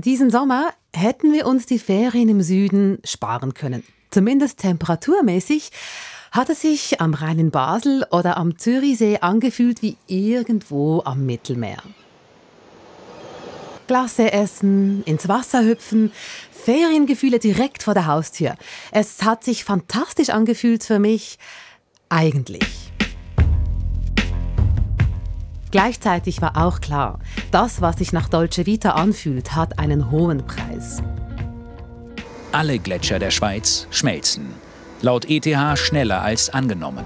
Diesen Sommer hätten wir uns die Ferien im Süden sparen können. Zumindest temperaturmäßig hat es sich am Rhein in Basel oder am Zürichsee angefühlt wie irgendwo am Mittelmeer. Glasse essen, ins Wasser hüpfen, Feriengefühle direkt vor der Haustür. Es hat sich fantastisch angefühlt für mich, eigentlich. Gleichzeitig war auch klar, das, was sich nach Dolce Vita anfühlt, hat einen hohen Preis. Alle Gletscher der Schweiz schmelzen. Laut ETH schneller als angenommen.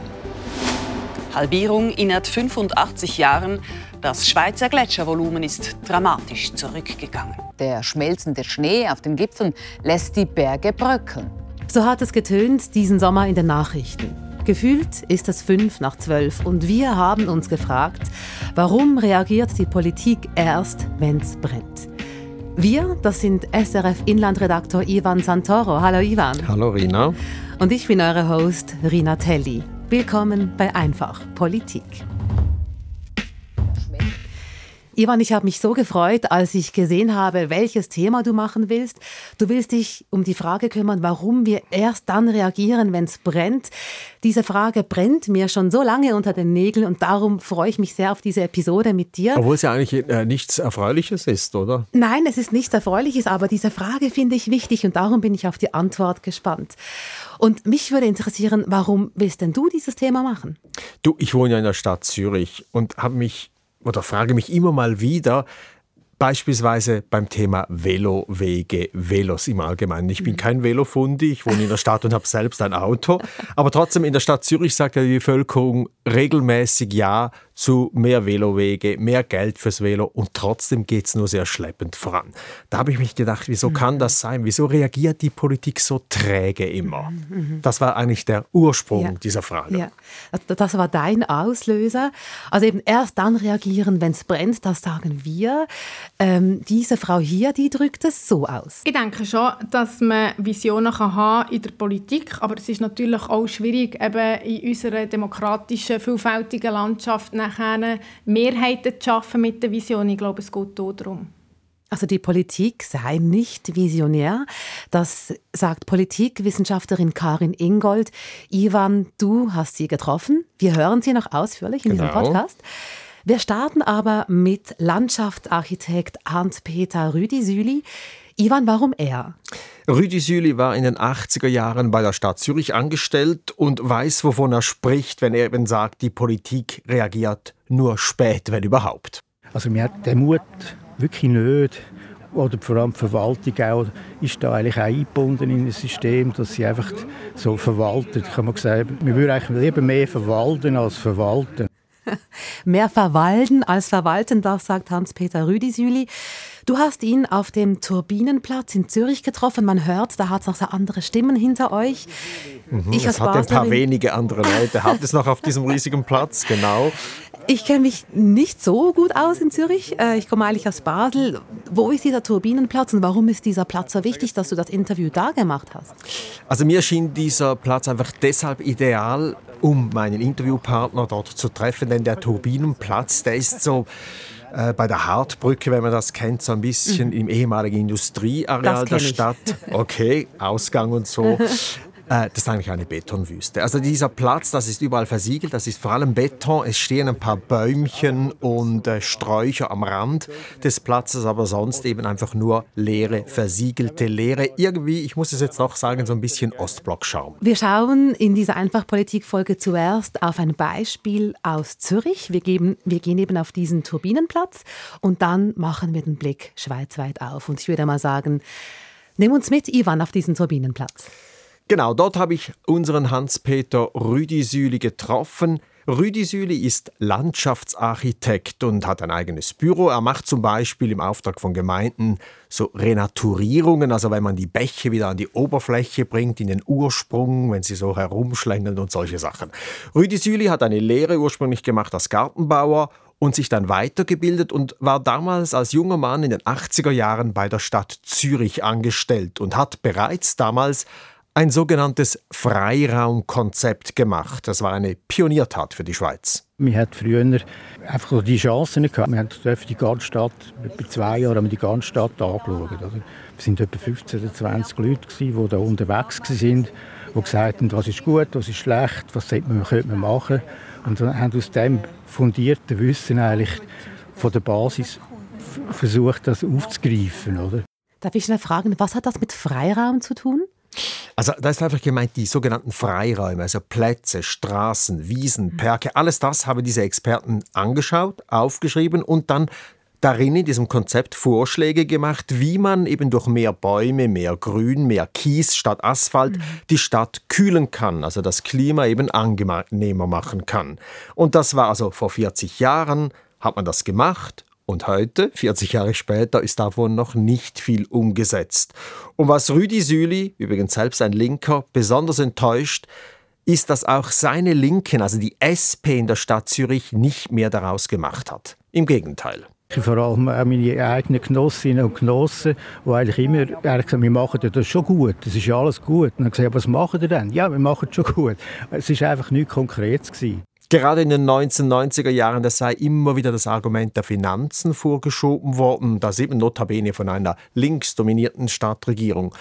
Halbierung innerhalb 85 Jahren. Das Schweizer Gletschervolumen ist dramatisch zurückgegangen. Der schmelzende Schnee auf den Gipfeln lässt die Berge bröckeln. So hat es getönt diesen Sommer in den Nachrichten. Gefühlt ist es fünf nach zwölf und wir haben uns gefragt, warum reagiert die Politik erst, wenn es brennt? Wir, das sind SRF-Inlandredaktor Ivan Santoro. Hallo Ivan. Hallo Rina. Und ich bin eure Host Rina Telli. Willkommen bei Einfach Politik. Ivan, ich habe mich so gefreut, als ich gesehen habe, welches Thema du machen willst. Du willst dich um die Frage kümmern, warum wir erst dann reagieren, wenn es brennt. Diese Frage brennt mir schon so lange unter den Nägeln und darum freue ich mich sehr auf diese Episode mit dir. Obwohl es ja eigentlich äh, nichts Erfreuliches ist, oder? Nein, es ist nichts Erfreuliches, aber diese Frage finde ich wichtig und darum bin ich auf die Antwort gespannt. Und mich würde interessieren, warum willst denn du dieses Thema machen? Du, ich wohne ja in der Stadt Zürich und habe mich oder frage mich immer mal wieder, Beispielsweise beim Thema Velowege, Velos im Allgemeinen. Ich bin mhm. kein Velofundi, ich wohne in der Stadt und habe selbst ein Auto. Aber trotzdem in der Stadt Zürich sagt die Bevölkerung regelmäßig Ja zu mehr Velowege, mehr Geld fürs Velo und trotzdem geht es nur sehr schleppend voran. Da habe ich mich gedacht, wieso kann mhm. das sein? Wieso reagiert die Politik so träge immer? Mhm, das war eigentlich der Ursprung ja. dieser Frage. Ja. Das war dein Auslöser. Also eben erst dann reagieren, wenn es brennt, das sagen wir. Ähm, diese Frau hier, die drückt es so aus. Ich denke schon, dass man Visionen kann haben in der Politik, aber es ist natürlich auch schwierig, eben in unserer demokratischen, vielfältigen Landschaft nachher Mehrheiten zu schaffen mit der Vision. Ich glaube, es geht auch darum. Also die Politik sei nicht visionär. Das sagt Politikwissenschaftlerin Karin Ingold. Ivan, du hast sie getroffen. Wir hören sie noch ausführlich in genau. diesem Podcast. Wir starten aber mit Landschaftsarchitekt Hans-Peter Rüdisüli. Ivan, warum er? Rüdi Süli war in den 80er Jahren bei der Stadt Zürich angestellt und weiß, wovon er spricht, wenn er eben sagt, die Politik reagiert nur spät, wenn überhaupt. Also mir hat der Mut wirklich nicht oder vor allem die Verwaltung auch, ist da eigentlich auch eingebunden in das System, dass sie einfach so verwaltet. Kann man sagen, wir würden eigentlich lieber mehr verwalten als verwalten. Mehr verwalten als verwalten, das sagt Hans-Peter Rüdisüli. Du hast ihn auf dem Turbinenplatz in Zürich getroffen. Man hört, da hat es noch so andere Stimmen hinter euch. Mhm, ich es hat ein paar wenige andere Leute. Hat es noch auf diesem riesigen Platz, genau. Ich kenne mich nicht so gut aus in Zürich. Äh, ich komme eigentlich aus Basel. Wo ist dieser Turbinenplatz und warum ist dieser Platz so wichtig, dass du das Interview da gemacht hast? Also mir schien dieser Platz einfach deshalb ideal, um meinen Interviewpartner dort zu treffen, denn der Turbinenplatz, der ist so äh, bei der Hartbrücke, wenn man das kennt, so ein bisschen mhm. im ehemaligen Industrieareal der Stadt. Okay, Ausgang und so. Äh, das ist eigentlich eine Betonwüste. Also dieser Platz, das ist überall versiegelt, das ist vor allem Beton. Es stehen ein paar Bäumchen und äh, Sträucher am Rand des Platzes, aber sonst eben einfach nur leere, versiegelte Leere. Irgendwie, ich muss es jetzt noch sagen, so ein bisschen Ostblock-Schaum. Wir schauen in dieser Einfachpolitik-Folge zuerst auf ein Beispiel aus Zürich. Wir, geben, wir gehen eben auf diesen Turbinenplatz und dann machen wir den Blick schweizweit auf. Und ich würde mal sagen, nimm uns mit, Ivan, auf diesen Turbinenplatz. Genau, dort habe ich unseren Hans-Peter Rüdisüli getroffen. Rüdisüli ist Landschaftsarchitekt und hat ein eigenes Büro. Er macht zum Beispiel im Auftrag von Gemeinden so Renaturierungen, also wenn man die Bäche wieder an die Oberfläche bringt, in den Ursprung, wenn sie so herumschlängeln und solche Sachen. Rüdisüli hat eine Lehre ursprünglich gemacht als Gartenbauer und sich dann weitergebildet und war damals als junger Mann in den 80er Jahren bei der Stadt Zürich angestellt und hat bereits damals ein sogenanntes Freiraumkonzept gemacht. Das war eine Pioniertat für die Schweiz. Wir hatten früher einfach die Chancen gehabt. Wir haben die ganze Stadt, bei zwei Jahren haben wir die ganze Stadt angeschaut. Es waren etwa 15 oder 20 Leute, die da unterwegs waren, die gesagt haben, was ist gut, was ist schlecht, was könnte man machen. Und dann haben aus dem fundierten Wissen eigentlich von der Basis versucht, das aufzugreifen. Oder? Darf ich schnell fragen, was hat das mit Freiraum zu tun? Also da ist einfach gemeint die sogenannten Freiräume, also Plätze, Straßen, Wiesen, Perke, alles das haben diese Experten angeschaut, aufgeschrieben und dann darin in diesem Konzept Vorschläge gemacht, wie man eben durch mehr Bäume, mehr Grün, mehr Kies statt Asphalt mhm. die Stadt kühlen kann, also das Klima eben angenehmer machen kann. Und das war also vor 40 Jahren, hat man das gemacht und heute, 40 Jahre später, ist davon noch nicht viel umgesetzt. Und was Rüdi Süli, übrigens selbst ein Linker, besonders enttäuscht, ist, dass auch seine Linken, also die SP in der Stadt Zürich, nicht mehr daraus gemacht hat. Im Gegenteil. Vor allem auch meine eigenen Genossinnen und Genossen, die eigentlich immer gesagt wir machen das schon gut, das ist ja alles gut. Und dann gesagt, was machen ihr denn? Ja, wir machen es schon gut. Es war einfach nichts Konkretes. Gewesen. Gerade in den 1990er Jahren, das sei immer wieder das Argument der Finanzen vorgeschoben worden. Da sieht man notabene von einer linksdominierten Stadtregierung.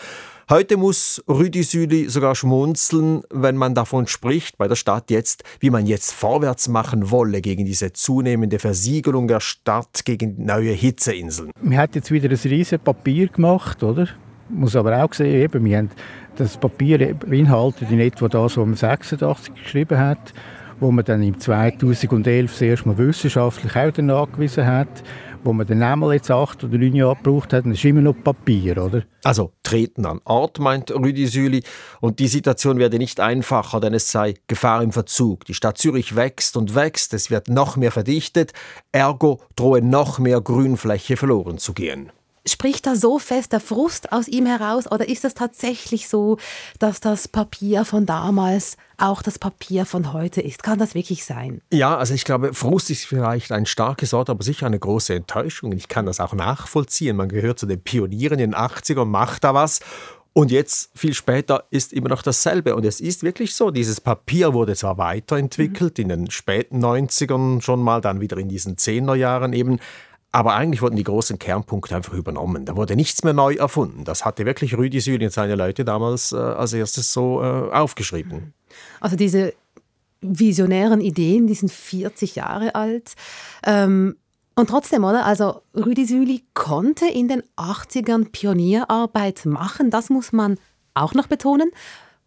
Heute muss Rüdi Süli sogar schmunzeln, wenn man davon spricht, bei der Stadt jetzt, wie man jetzt vorwärts machen wolle gegen diese zunehmende Versiegelung der Stadt, gegen neue Hitzeinseln. Man hat jetzt wieder ein riesiges Papier gemacht, oder? muss aber auch sehen, eben, wir haben das Papier beinhaltet in etwa das, was man 86 geschrieben hat wo man dann im 2011 das Mal wissenschaftlich auch dann nachgewiesen hat, wo man dann einmal jetzt acht oder neun Jahre gebraucht hat, ist immer noch Papier, oder? Also treten an Ort, meint Rüdi Süli. Und die Situation werde nicht einfacher, denn es sei Gefahr im Verzug. Die Stadt Zürich wächst und wächst, es wird noch mehr verdichtet, ergo drohe noch mehr Grünfläche verloren zu gehen. Spricht da so fest der Frust aus ihm heraus oder ist es tatsächlich so, dass das Papier von damals auch das Papier von heute ist? Kann das wirklich sein? Ja, also ich glaube, Frust ist vielleicht ein starkes Wort, aber sicher eine große Enttäuschung. Ich kann das auch nachvollziehen. Man gehört zu den Pionieren in den 80ern, macht da was und jetzt, viel später, ist immer noch dasselbe. Und es ist wirklich so, dieses Papier wurde zwar weiterentwickelt, mhm. in den späten 90ern schon mal, dann wieder in diesen 10er Jahren eben, aber eigentlich wurden die großen Kernpunkte einfach übernommen. Da wurde nichts mehr neu erfunden. Das hatte wirklich Rüdi Süd und seine Leute damals äh, als erstes so äh, aufgeschrieben. Also diese visionären Ideen, die sind 40 Jahre alt. Ähm, und trotzdem, oder? Also Rüdi Süli konnte in den 80ern Pionierarbeit machen, das muss man auch noch betonen.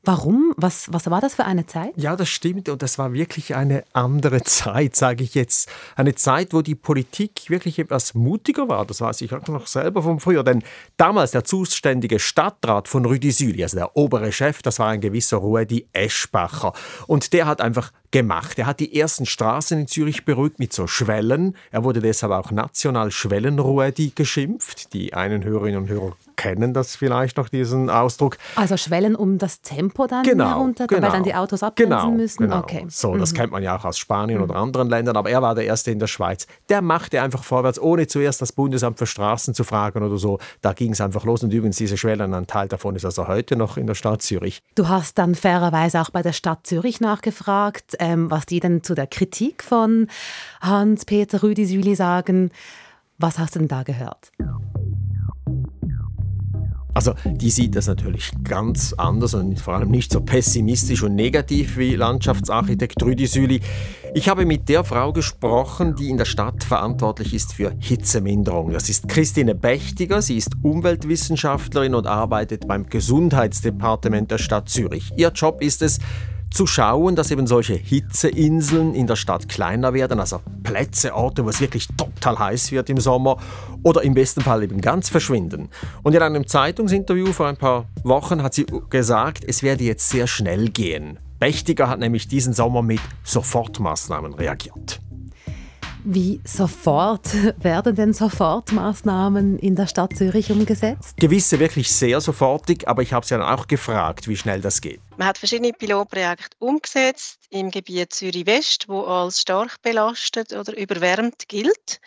Warum? Was, was war das für eine Zeit? Ja, das stimmt. Und das war wirklich eine andere Zeit, sage ich jetzt. Eine Zeit, wo die Politik wirklich etwas mutiger war. Das weiß ich auch noch selber von früher. Denn damals der zuständige Stadtrat von Rüdisüli, also der obere Chef, das war ein gewisser Ruedi Eschbacher. Und der hat einfach gemacht. Er hat die ersten Straßen in Zürich beruhigt mit so Schwellen. Er wurde deshalb auch national Schwellenruedi geschimpft. Die einen Hörerinnen und Hörer kennen das vielleicht noch, diesen Ausdruck. Also Schwellen um das Tempo dann genau, herunter, genau, weil dann die Autos abbremsen genau, müssen? Genau. Okay. So, das mhm. kennt man ja auch aus Spanien mhm. oder anderen Ländern, aber er war der Erste in der Schweiz. Der machte einfach vorwärts, ohne zuerst das Bundesamt für Straßen zu fragen oder so. Da ging es einfach los und übrigens diese Schwellen, ein Teil davon ist also heute noch in der Stadt Zürich. Du hast dann fairerweise auch bei der Stadt Zürich nachgefragt, ähm, was die denn zu der Kritik von Hans-Peter Rüdi-Süli sagen. Was hast du denn da gehört? Also die sieht das natürlich ganz anders und vor allem nicht so pessimistisch und negativ wie Landschaftsarchitekt Rüdi Süli. Ich habe mit der Frau gesprochen, die in der Stadt verantwortlich ist für Hitzeminderung. Das ist Christine Bechtiger. Sie ist Umweltwissenschaftlerin und arbeitet beim Gesundheitsdepartement der Stadt Zürich. Ihr Job ist es, zu schauen, dass eben solche Hitzeinseln in der Stadt kleiner werden, also Plätze, Orte, wo es wirklich total heiß wird im Sommer oder im besten Fall eben ganz verschwinden. Und in einem Zeitungsinterview vor ein paar Wochen hat sie gesagt, es werde jetzt sehr schnell gehen. Bächtiger hat nämlich diesen Sommer mit Sofortmaßnahmen reagiert. Wie sofort werden denn Sofortmaßnahmen in der Stadt Zürich umgesetzt? Gewisse wirklich sehr sofortig, aber ich habe sie dann auch gefragt, wie schnell das geht. Man hat verschiedene Pilotprojekte umgesetzt im Gebiet Zürich West, wo als stark belastet oder überwärmt gilt.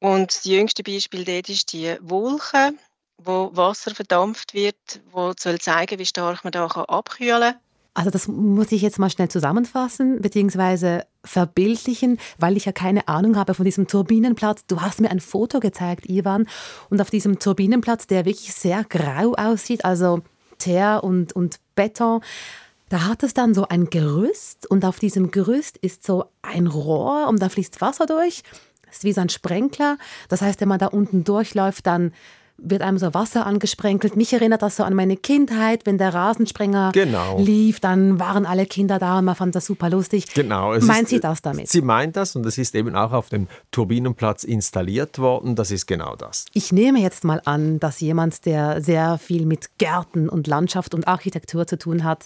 Und das jüngste Beispiel dort ist die Wolke, wo Wasser verdampft wird, wo soll zeigen, wie stark man da abkühlen kann. Also das muss ich jetzt mal schnell zusammenfassen bzw. verbildlichen, weil ich ja keine Ahnung habe von diesem Turbinenplatz. Du hast mir ein Foto gezeigt, Ivan, und auf diesem Turbinenplatz, der wirklich sehr grau aussieht, also Teer und, und Beton, da hat es dann so ein Gerüst und auf diesem Gerüst ist so ein Rohr und da fließt Wasser durch. Das ist wie so ein Sprenkler. Das heißt, wenn man da unten durchläuft, dann wird einem so Wasser angesprenkelt. Mich erinnert das so an meine Kindheit, wenn der Rasensprenger genau. lief, dann waren alle Kinder da und man fand das super lustig. Genau. meint ist, sie das damit? Sie meint das und es ist eben auch auf dem Turbinenplatz installiert worden. Das ist genau das. Ich nehme jetzt mal an, dass jemand, der sehr viel mit Gärten und Landschaft und Architektur zu tun hat,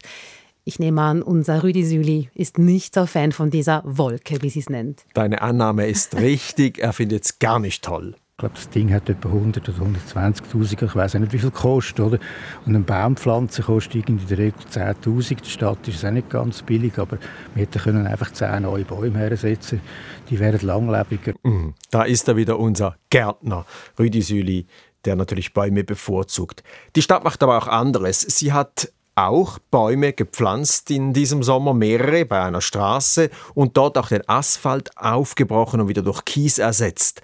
ich nehme an, unser Rüdi Süli ist nicht so Fan von dieser Wolke, wie sie es nennt. Deine Annahme ist richtig. Er findet es gar nicht toll. Ich glaube, das Ding hat etwa 100 oder 120.000, ich weiß nicht, wie viel kostet, oder? Und eine Baumpflanze kostet in der Regel 10.000. In der Stadt ist auch nicht ganz billig, aber wir hätten einfach 10 neue Bäume hersetzen Die wären langlebiger. Mhm. Da ist er wieder unser Gärtner, Rüdi Süli, der natürlich Bäume bevorzugt. Die Stadt macht aber auch anderes. Sie hat auch Bäume gepflanzt in diesem Sommer, mehrere bei einer Straße und dort auch den Asphalt aufgebrochen und wieder durch Kies ersetzt.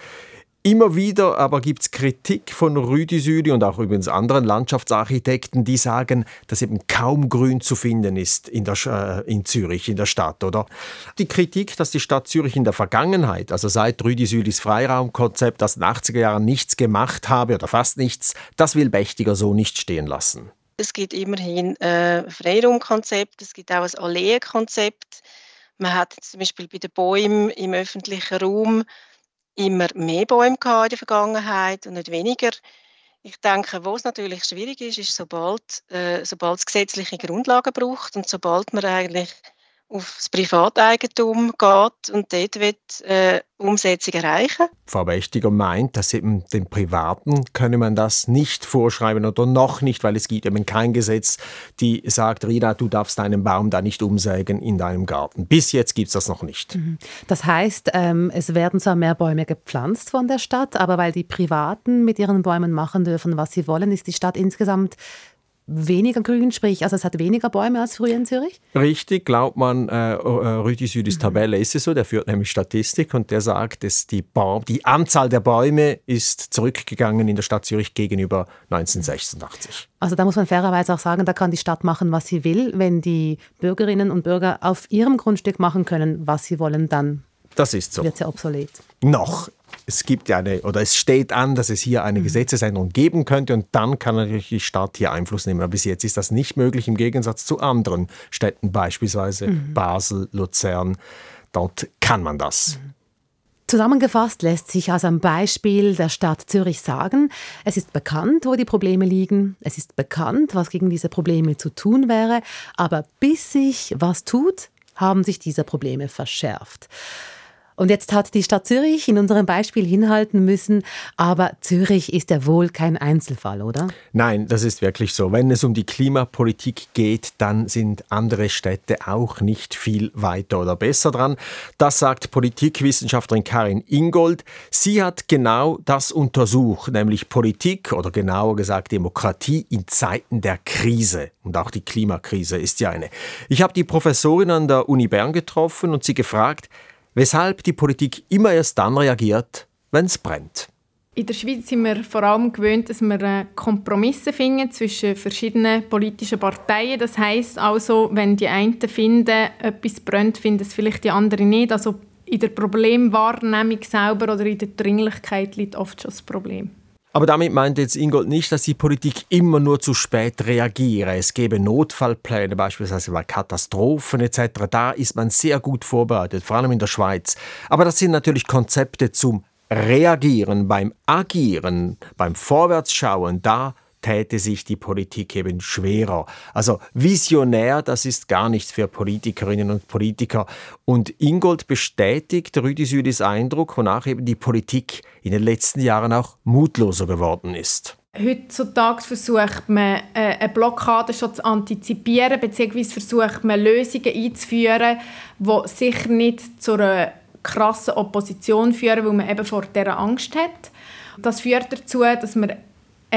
Immer wieder aber gibt es Kritik von Rüdi Südi und auch übrigens anderen Landschaftsarchitekten, die sagen, dass eben kaum Grün zu finden ist in, der, äh, in Zürich, in der Stadt, oder? Die Kritik, dass die Stadt Zürich in der Vergangenheit, also seit Rüdi Südis Freiraumkonzept aus den 80er Jahren nichts gemacht habe oder fast nichts, das will Bächtiger so nicht stehen lassen. Es gibt immerhin ein Freiraumkonzept, es gibt auch ein Alleenkonzept. Man hat zum Beispiel bei den Bäumen im öffentlichen Raum immer mehr Bäume in der Vergangenheit und nicht weniger. Ich denke, wo es natürlich schwierig ist, ist, sobald, äh, sobald es gesetzliche Grundlagen braucht und sobald man eigentlich aufs Privateigentum geht und dort wird, äh, Umsetzung erreichen. Frau Wächtiger meint, dass eben den Privaten könne man das nicht vorschreiben oder noch nicht, weil es gibt eben kein Gesetz, die sagt, Rina, du darfst deinen Baum da nicht umsägen in deinem Garten. Bis jetzt gibt es das noch nicht. Mhm. Das heißt, ähm, es werden zwar mehr Bäume gepflanzt von der Stadt, aber weil die Privaten mit ihren Bäumen machen dürfen, was sie wollen, ist die Stadt insgesamt weniger grün, sprich, also es hat weniger Bäume als früher in Zürich? Richtig, glaubt man, äh, äh Rüdi Südis mhm. Tabelle ist es so, der führt nämlich Statistik und der sagt, dass die, Baum, die Anzahl der Bäume ist zurückgegangen in der Stadt Zürich gegenüber 1986. Also da muss man fairerweise auch sagen, da kann die Stadt machen, was sie will. Wenn die Bürgerinnen und Bürger auf ihrem Grundstück machen können, was sie wollen, dann das ist so. wird sie obsolet. Noch es gibt ja eine, oder es steht an, dass es hier eine mhm. Gesetzesänderung geben könnte und dann kann natürlich die Stadt hier Einfluss nehmen. Aber bis jetzt ist das nicht möglich im Gegensatz zu anderen Städten, beispielsweise mhm. Basel, Luzern. Dort kann man das. Mhm. Zusammengefasst lässt sich aus einem Beispiel der Stadt Zürich sagen, es ist bekannt, wo die Probleme liegen, es ist bekannt, was gegen diese Probleme zu tun wäre, aber bis sich was tut, haben sich diese Probleme verschärft. Und jetzt hat die Stadt Zürich in unserem Beispiel hinhalten müssen, aber Zürich ist ja wohl kein Einzelfall, oder? Nein, das ist wirklich so. Wenn es um die Klimapolitik geht, dann sind andere Städte auch nicht viel weiter oder besser dran. Das sagt Politikwissenschaftlerin Karin Ingold. Sie hat genau das untersucht, nämlich Politik oder genauer gesagt Demokratie in Zeiten der Krise. Und auch die Klimakrise ist ja eine. Ich habe die Professorin an der Uni Bern getroffen und sie gefragt, weshalb die Politik immer erst dann reagiert, wenn es brennt. In der Schweiz sind wir vor allem gewöhnt, dass wir äh, Kompromisse finden zwischen verschiedenen politischen Parteien. Das heißt also, wenn die einen finden, etwas brennt, finden es vielleicht die anderen nicht. Also in der Problemwahrnehmung selber oder in der Dringlichkeit liegt oft schon das Problem. Aber damit meint jetzt Ingold nicht, dass die Politik immer nur zu spät reagiere. Es gäbe Notfallpläne, beispielsweise bei Katastrophen etc. Da ist man sehr gut vorbereitet, vor allem in der Schweiz. Aber das sind natürlich Konzepte zum Reagieren, beim Agieren, beim Vorwärtsschauen. Da täte sich die Politik eben schwerer. Also visionär, das ist gar nichts für Politikerinnen und Politiker. Und Ingold bestätigt Rüdi Südis Eindruck, wonach eben die Politik in den letzten Jahren auch mutloser geworden ist. Heutzutage versucht man, äh, eine Blockade schon zu antizipieren, beziehungsweise versucht man, Lösungen einzuführen, die sicher nicht zu einer krassen Opposition führen, weil man eben vor dieser Angst hat. Das führt dazu, dass man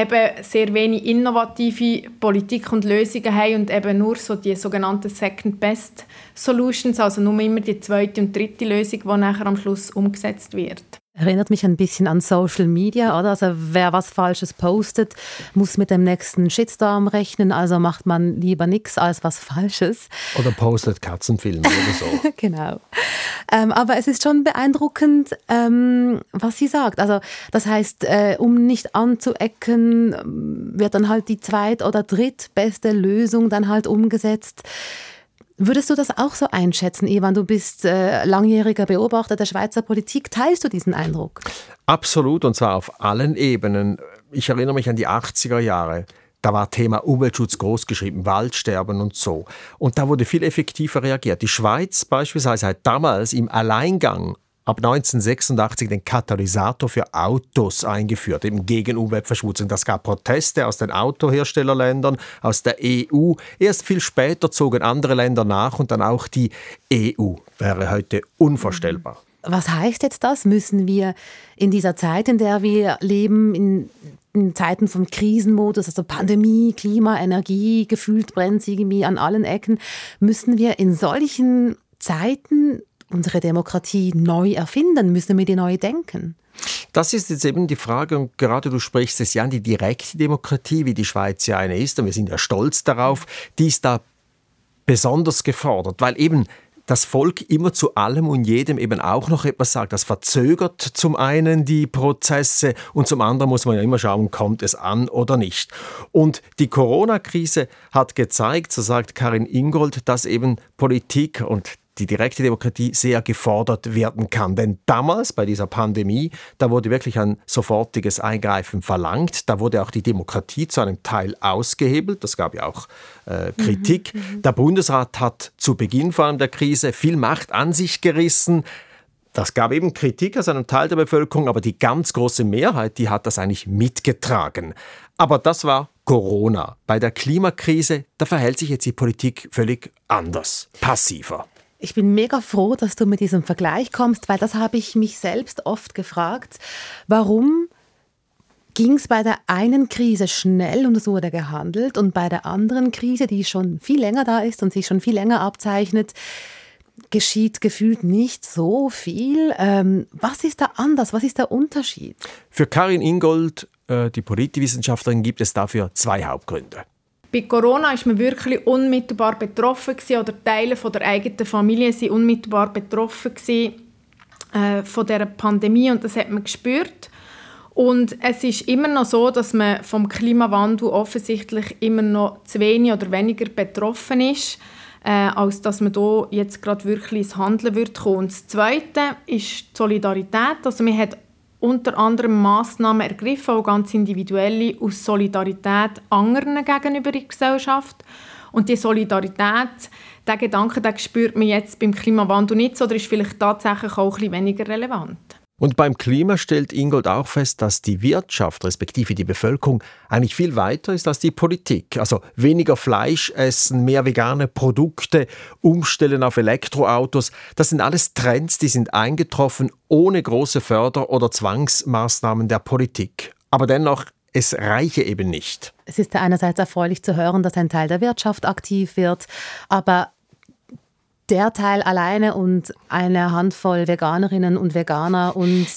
eben sehr wenig innovative Politik und Lösungen haben und eben nur so die sogenannten Second Best Solutions, also nur immer die zweite und dritte Lösung, die nachher am Schluss umgesetzt wird. Erinnert mich ein bisschen an Social Media, oder? Also wer was Falsches postet, muss mit dem nächsten Shitstorm rechnen, also macht man lieber nichts als was Falsches. Oder postet Katzenfilme oder so. genau. Ähm, aber es ist schon beeindruckend, ähm, was sie sagt. Also das heißt, äh, um nicht anzuecken, wird dann halt die zweit- oder drittbeste Lösung dann halt umgesetzt. Würdest du das auch so einschätzen, Ivan? Du bist äh, langjähriger Beobachter der Schweizer Politik. Teilst du diesen Eindruck? Absolut, und zwar auf allen Ebenen. Ich erinnere mich an die 80er Jahre. Da war Thema Umweltschutz großgeschrieben, Waldsterben und so. Und da wurde viel effektiver reagiert. Die Schweiz beispielsweise hat damals im Alleingang ab 1986 den Katalysator für Autos eingeführt, eben gegen Umweltverschmutzung. Das gab Proteste aus den Autoherstellerländern, aus der EU. Erst viel später zogen andere Länder nach und dann auch die EU. Wäre heute unvorstellbar. Was heißt jetzt das? Müssen wir in dieser Zeit, in der wir leben, in, in Zeiten vom Krisenmodus, also Pandemie, Klima, Energie, gefühlt brennt sie an allen Ecken, müssen wir in solchen Zeiten unsere Demokratie neu erfinden? Müssen wir die neu denken? Das ist jetzt eben die Frage, und gerade du sprichst es ja an, die direkte Demokratie, wie die Schweiz ja eine ist, und wir sind ja stolz darauf, die ist da besonders gefordert, weil eben das Volk immer zu allem und jedem eben auch noch etwas sagt. Das verzögert zum einen die Prozesse und zum anderen muss man ja immer schauen, kommt es an oder nicht. Und die Corona-Krise hat gezeigt, so sagt Karin Ingold, dass eben Politik und die direkte Demokratie sehr gefordert werden kann. Denn damals bei dieser Pandemie, da wurde wirklich ein sofortiges Eingreifen verlangt. Da wurde auch die Demokratie zu einem Teil ausgehebelt. Das gab ja auch äh, Kritik. Mhm, mhm. der Bundesrat hat zu Beginn vor allem der Krise viel Macht an sich gerissen. Das gab eben Kritik aus einem Teil der Bevölkerung, aber die ganz große Mehrheit, die hat das eigentlich mitgetragen. Aber das war Corona. Bei der Klimakrise, da verhält sich jetzt die Politik völlig anders, passiver. Ich bin mega froh, dass du mit diesem Vergleich kommst, weil das habe ich mich selbst oft gefragt. Warum ging es bei der einen Krise schnell und es wurde gehandelt und bei der anderen Krise, die schon viel länger da ist und sich schon viel länger abzeichnet, geschieht gefühlt nicht so viel. Ähm, was ist da anders? Was ist der Unterschied? Für Karin Ingold, äh, die Politikwissenschaftlerin, gibt es dafür zwei Hauptgründe. Bei Corona ist man wirklich unmittelbar betroffen gewesen, oder Teile von der eigenen Familie sind unmittelbar betroffen gewesen, äh, von der Pandemie und das hat man gespürt. Und es ist immer noch so, dass man vom Klimawandel offensichtlich immer noch zu wenig oder weniger betroffen ist, äh, als dass man da jetzt gerade wirklich ins Handeln wird kommen. Und das Zweite ist die Solidarität. Also man hat unter anderem Massnahmen ergriffen, auch ganz individuelle, aus Solidarität anderen gegenüber der Gesellschaft. Und die Solidarität, der Gedanke, den spürt man jetzt beim Klimawandel nicht so, oder ist vielleicht tatsächlich auch ein bisschen weniger relevant. Und beim Klima stellt Ingold auch fest, dass die Wirtschaft, respektive die Bevölkerung, eigentlich viel weiter ist als die Politik. Also weniger Fleisch essen, mehr vegane Produkte, umstellen auf Elektroautos. Das sind alles Trends, die sind eingetroffen ohne große Förder- oder Zwangsmaßnahmen der Politik. Aber dennoch es reiche eben nicht. Es ist einerseits erfreulich zu hören, dass ein Teil der Wirtschaft aktiv wird, aber der Teil alleine und eine Handvoll Veganerinnen und Veganer und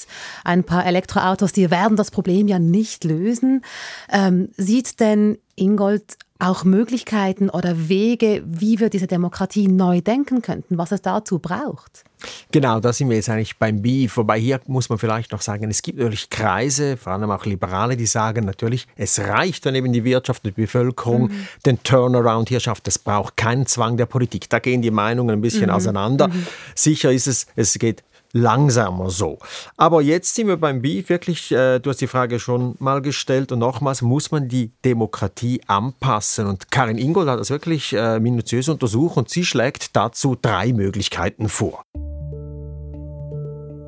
ein paar Elektroautos, die werden das Problem ja nicht lösen. Ähm, sieht denn Ingold auch Möglichkeiten oder Wege, wie wir diese Demokratie neu denken könnten, was es dazu braucht? Genau, da sind wir jetzt eigentlich beim Beef. Wobei hier muss man vielleicht noch sagen, es gibt natürlich Kreise, vor allem auch Liberale, die sagen natürlich, es reicht dann eben die Wirtschaft, die Bevölkerung, mhm. den Turnaround hier schafft. Es braucht keinen Zwang der Politik. Da gehen die Meinungen ein bisschen mhm. auseinander. Mhm. Sicher ist es, es geht langsamer so. Aber jetzt sind wir beim Beef wirklich, äh, du hast die Frage schon mal gestellt und nochmals, muss man die Demokratie anpassen? Und Karin Ingold hat das wirklich äh, minutiös untersucht und sie schlägt dazu drei Möglichkeiten vor.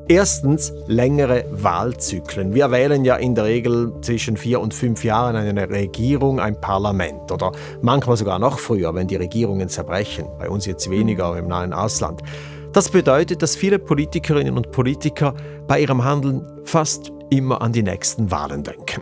Erstens längere Wahlzyklen. Wir wählen ja in der Regel zwischen vier und fünf Jahren eine Regierung, ein Parlament oder manchmal sogar noch früher, wenn die Regierungen zerbrechen. Bei uns jetzt weniger im nahen Ausland. Das bedeutet, dass viele Politikerinnen und Politiker bei ihrem Handeln fast immer an die nächsten Wahlen denken.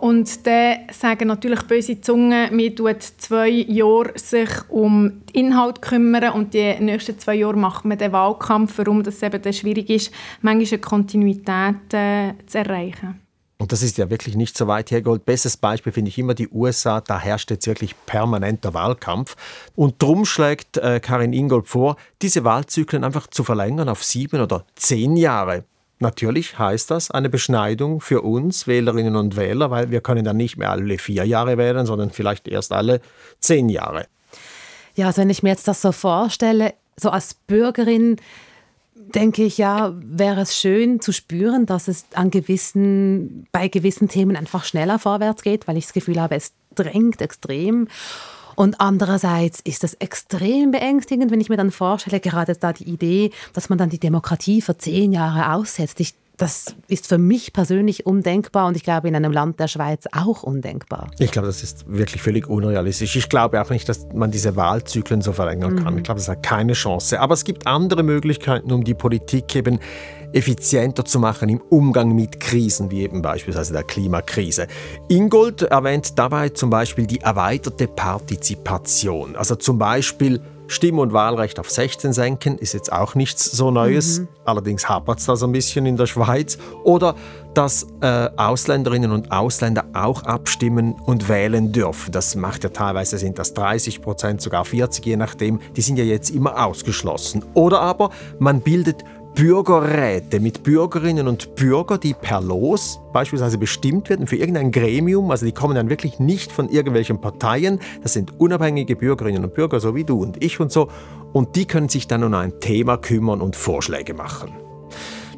Und dann sagen natürlich böse Zungen, man tut zwei Jahre sich um den Inhalt kümmern und die nächsten zwei Jahre macht man den Wahlkampf, warum das eben schwierig ist, manchmal eine Kontinuität äh, zu erreichen. Und das ist ja wirklich nicht so weit hergeholt. Bestes Beispiel finde ich immer die USA. Da herrscht jetzt wirklich permanenter Wahlkampf. Und drum schlägt äh, Karin Ingold vor, diese Wahlzyklen einfach zu verlängern auf sieben oder zehn Jahre. Natürlich heißt das eine Beschneidung für uns Wählerinnen und Wähler, weil wir können dann nicht mehr alle vier Jahre wählen, sondern vielleicht erst alle zehn Jahre. Ja, also wenn ich mir jetzt das so vorstelle, so als Bürgerin denke ich, ja, wäre es schön zu spüren, dass es an gewissen, bei gewissen Themen einfach schneller vorwärts geht, weil ich das Gefühl habe, es drängt extrem. Und andererseits ist es extrem beängstigend, wenn ich mir dann vorstelle, gerade da die Idee, dass man dann die Demokratie für zehn Jahre aussetzt. Ich das ist für mich persönlich undenkbar und ich glaube in einem Land der Schweiz auch undenkbar. Ich glaube, das ist wirklich völlig unrealistisch. Ich glaube auch nicht, dass man diese Wahlzyklen so verlängern kann. Mhm. Ich glaube, das hat keine Chance. Aber es gibt andere Möglichkeiten, um die Politik eben effizienter zu machen im Umgang mit Krisen, wie eben beispielsweise der Klimakrise. Ingold erwähnt dabei zum Beispiel die erweiterte Partizipation. Also zum Beispiel Stimm- und Wahlrecht auf 16 senken ist jetzt auch nichts so Neues. Mhm. Allerdings hapert es da so ein bisschen in der Schweiz. Oder dass äh, Ausländerinnen und Ausländer auch abstimmen und wählen dürfen. Das macht ja teilweise sind das 30 Prozent, sogar 40, je nachdem. Die sind ja jetzt immer ausgeschlossen. Oder aber man bildet Bürgerräte mit Bürgerinnen und Bürgern, die per Los beispielsweise bestimmt werden für irgendein Gremium. Also die kommen dann wirklich nicht von irgendwelchen Parteien. Das sind unabhängige Bürgerinnen und Bürger, so wie du und ich und so. Und die können sich dann um ein Thema kümmern und Vorschläge machen.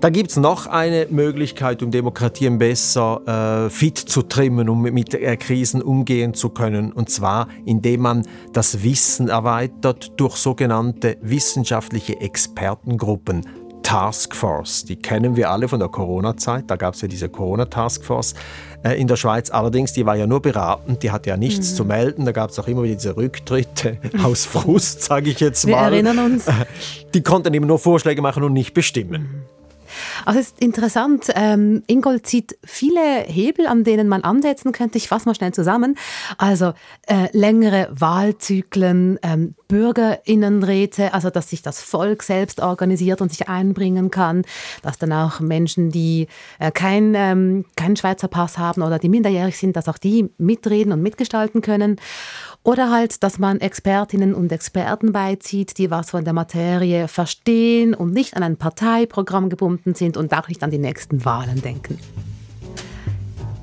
Da gibt es noch eine Möglichkeit, um Demokratien besser äh, fit zu trimmen, um mit äh, Krisen umgehen zu können. Und zwar, indem man das Wissen erweitert durch sogenannte wissenschaftliche Expertengruppen. Taskforce. Die kennen wir alle von der Corona-Zeit. Da gab es ja diese Corona-Taskforce äh, in der Schweiz. Allerdings, die war ja nur beratend, die hatte ja nichts mhm. zu melden. Da gab es auch immer wieder diese Rücktritte aus Frust, sage ich jetzt mal. Wir erinnern uns. Die konnten eben nur Vorschläge machen und nicht bestimmen. Mhm. Also es ist interessant, ähm, Ingold zieht viele Hebel, an denen man ansetzen könnte. Ich fasse mal schnell zusammen. Also äh, längere Wahlzyklen, ähm, Bürgerinnenräte, also dass sich das Volk selbst organisiert und sich einbringen kann, dass dann auch Menschen, die äh, kein, ähm, keinen Schweizer Pass haben oder die minderjährig sind, dass auch die mitreden und mitgestalten können. Oder halt, dass man Expertinnen und Experten beizieht, die was von der Materie verstehen und nicht an ein Parteiprogramm gebunden sind und auch nicht an die nächsten Wahlen denken.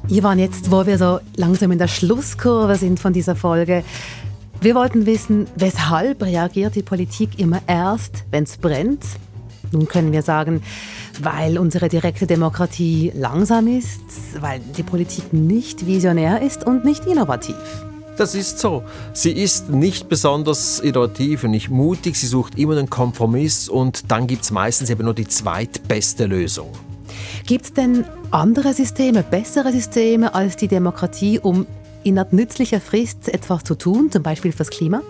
Ivan, jetzt, wo wir so langsam in der Schlusskurve sind von dieser Folge, wir wollten wissen, weshalb reagiert die Politik immer erst, wenn es brennt? Nun können wir sagen, weil unsere direkte Demokratie langsam ist, weil die Politik nicht visionär ist und nicht innovativ. Das ist so. Sie ist nicht besonders innovativ und nicht mutig. Sie sucht immer den Kompromiss und dann gibt es meistens eben nur die zweitbeste Lösung. Gibt es denn andere Systeme, bessere Systeme als die Demokratie, um in nützlicher Frist etwas zu tun, zum Beispiel fürs Klima?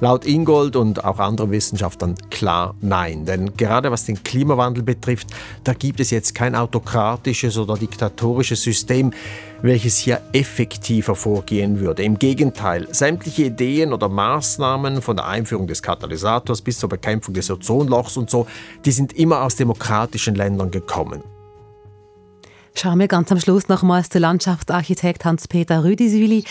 Laut Ingold und auch anderen Wissenschaftlern klar nein. Denn gerade was den Klimawandel betrifft, da gibt es jetzt kein autokratisches oder diktatorisches System, welches hier effektiver vorgehen würde. Im Gegenteil, sämtliche Ideen oder Maßnahmen von der Einführung des Katalysators bis zur Bekämpfung des Ozonlochs und so, die sind immer aus demokratischen Ländern gekommen. Schauen wir ganz am Schluss nochmals zu Landschaftsarchitekt Hans-Peter Rüdisüli.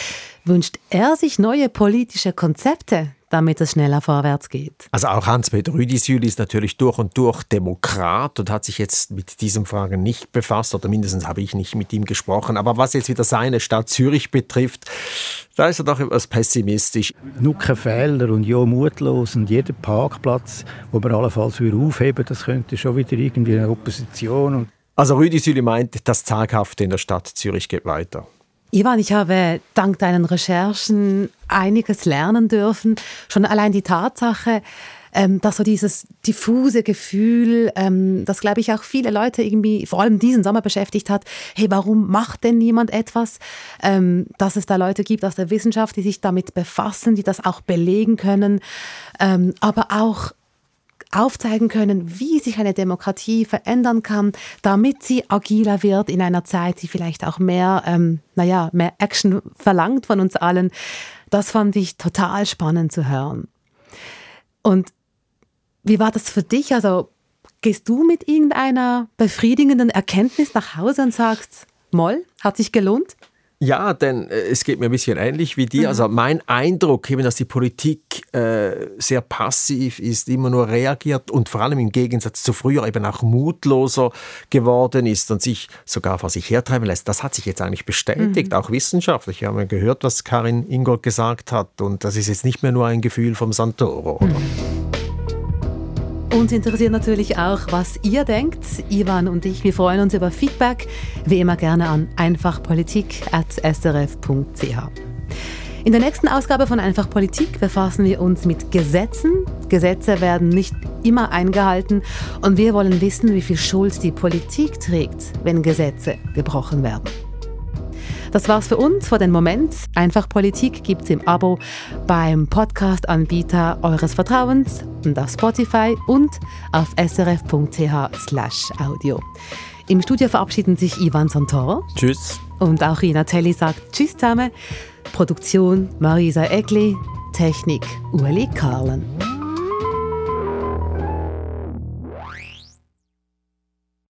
Wünscht er sich neue politische Konzepte, damit es schneller vorwärts geht? Also auch Hans-Peter Rüdisüli ist natürlich durch und durch Demokrat und hat sich jetzt mit diesen Fragen nicht befasst oder mindestens habe ich nicht mit ihm gesprochen. Aber was jetzt wieder seine Stadt Zürich betrifft, da ist er doch etwas pessimistisch. Nur keine Fehler und ja mutlos und jeder Parkplatz, wo man allenfalls aufheben das könnte schon wieder irgendwie eine Opposition. Also Rüdi Süli meint, das Zaghafte in der Stadt Zürich geht weiter. Ivan, ich habe dank deinen Recherchen einiges lernen dürfen. Schon allein die Tatsache, ähm, dass so dieses diffuse Gefühl, ähm, das glaube ich auch viele Leute irgendwie, vor allem diesen Sommer beschäftigt hat, hey, warum macht denn niemand etwas? Ähm, dass es da Leute gibt aus der Wissenschaft, die sich damit befassen, die das auch belegen können, aber auch aufzeigen können, wie sich eine Demokratie verändern kann, damit sie agiler wird in einer Zeit, die vielleicht auch mehr, ähm, naja, mehr Action verlangt von uns allen. Das fand ich total spannend zu hören. Und wie war das für dich? Also gehst du mit irgendeiner befriedigenden Erkenntnis nach Hause und sagst, Moll, hat sich gelohnt? Ja, denn äh, es geht mir ein bisschen ähnlich wie dir. Mhm. Also mein Eindruck, eben, dass die Politik äh, sehr passiv ist, immer nur reagiert und vor allem im Gegensatz zu früher eben auch mutloser geworden ist und sich sogar vor sich hertreiben lässt, das hat sich jetzt eigentlich bestätigt, mhm. auch wissenschaftlich. Wir haben ja gehört, was Karin Ingold gesagt hat und das ist jetzt nicht mehr nur ein Gefühl vom Santoro. Oder? Mhm. Uns interessiert natürlich auch, was ihr denkt. Ivan und ich, wir freuen uns über Feedback. Wie immer gerne an einfachpolitik.srf.ch. In der nächsten Ausgabe von Einfach Politik befassen wir uns mit Gesetzen. Gesetze werden nicht immer eingehalten und wir wollen wissen, wie viel Schuld die Politik trägt, wenn Gesetze gebrochen werden. Das war's für uns vor den Moment. Einfach Politik gibt's im Abo beim Podcast-Anbieter eures Vertrauens und auf Spotify und auf srf.ch/audio. Im Studio verabschieden sich Ivan Santoro. Tschüss. Und auch Ina Telli sagt Tschüss zusammen. Produktion Marisa Egli, Technik Ueli Karlen.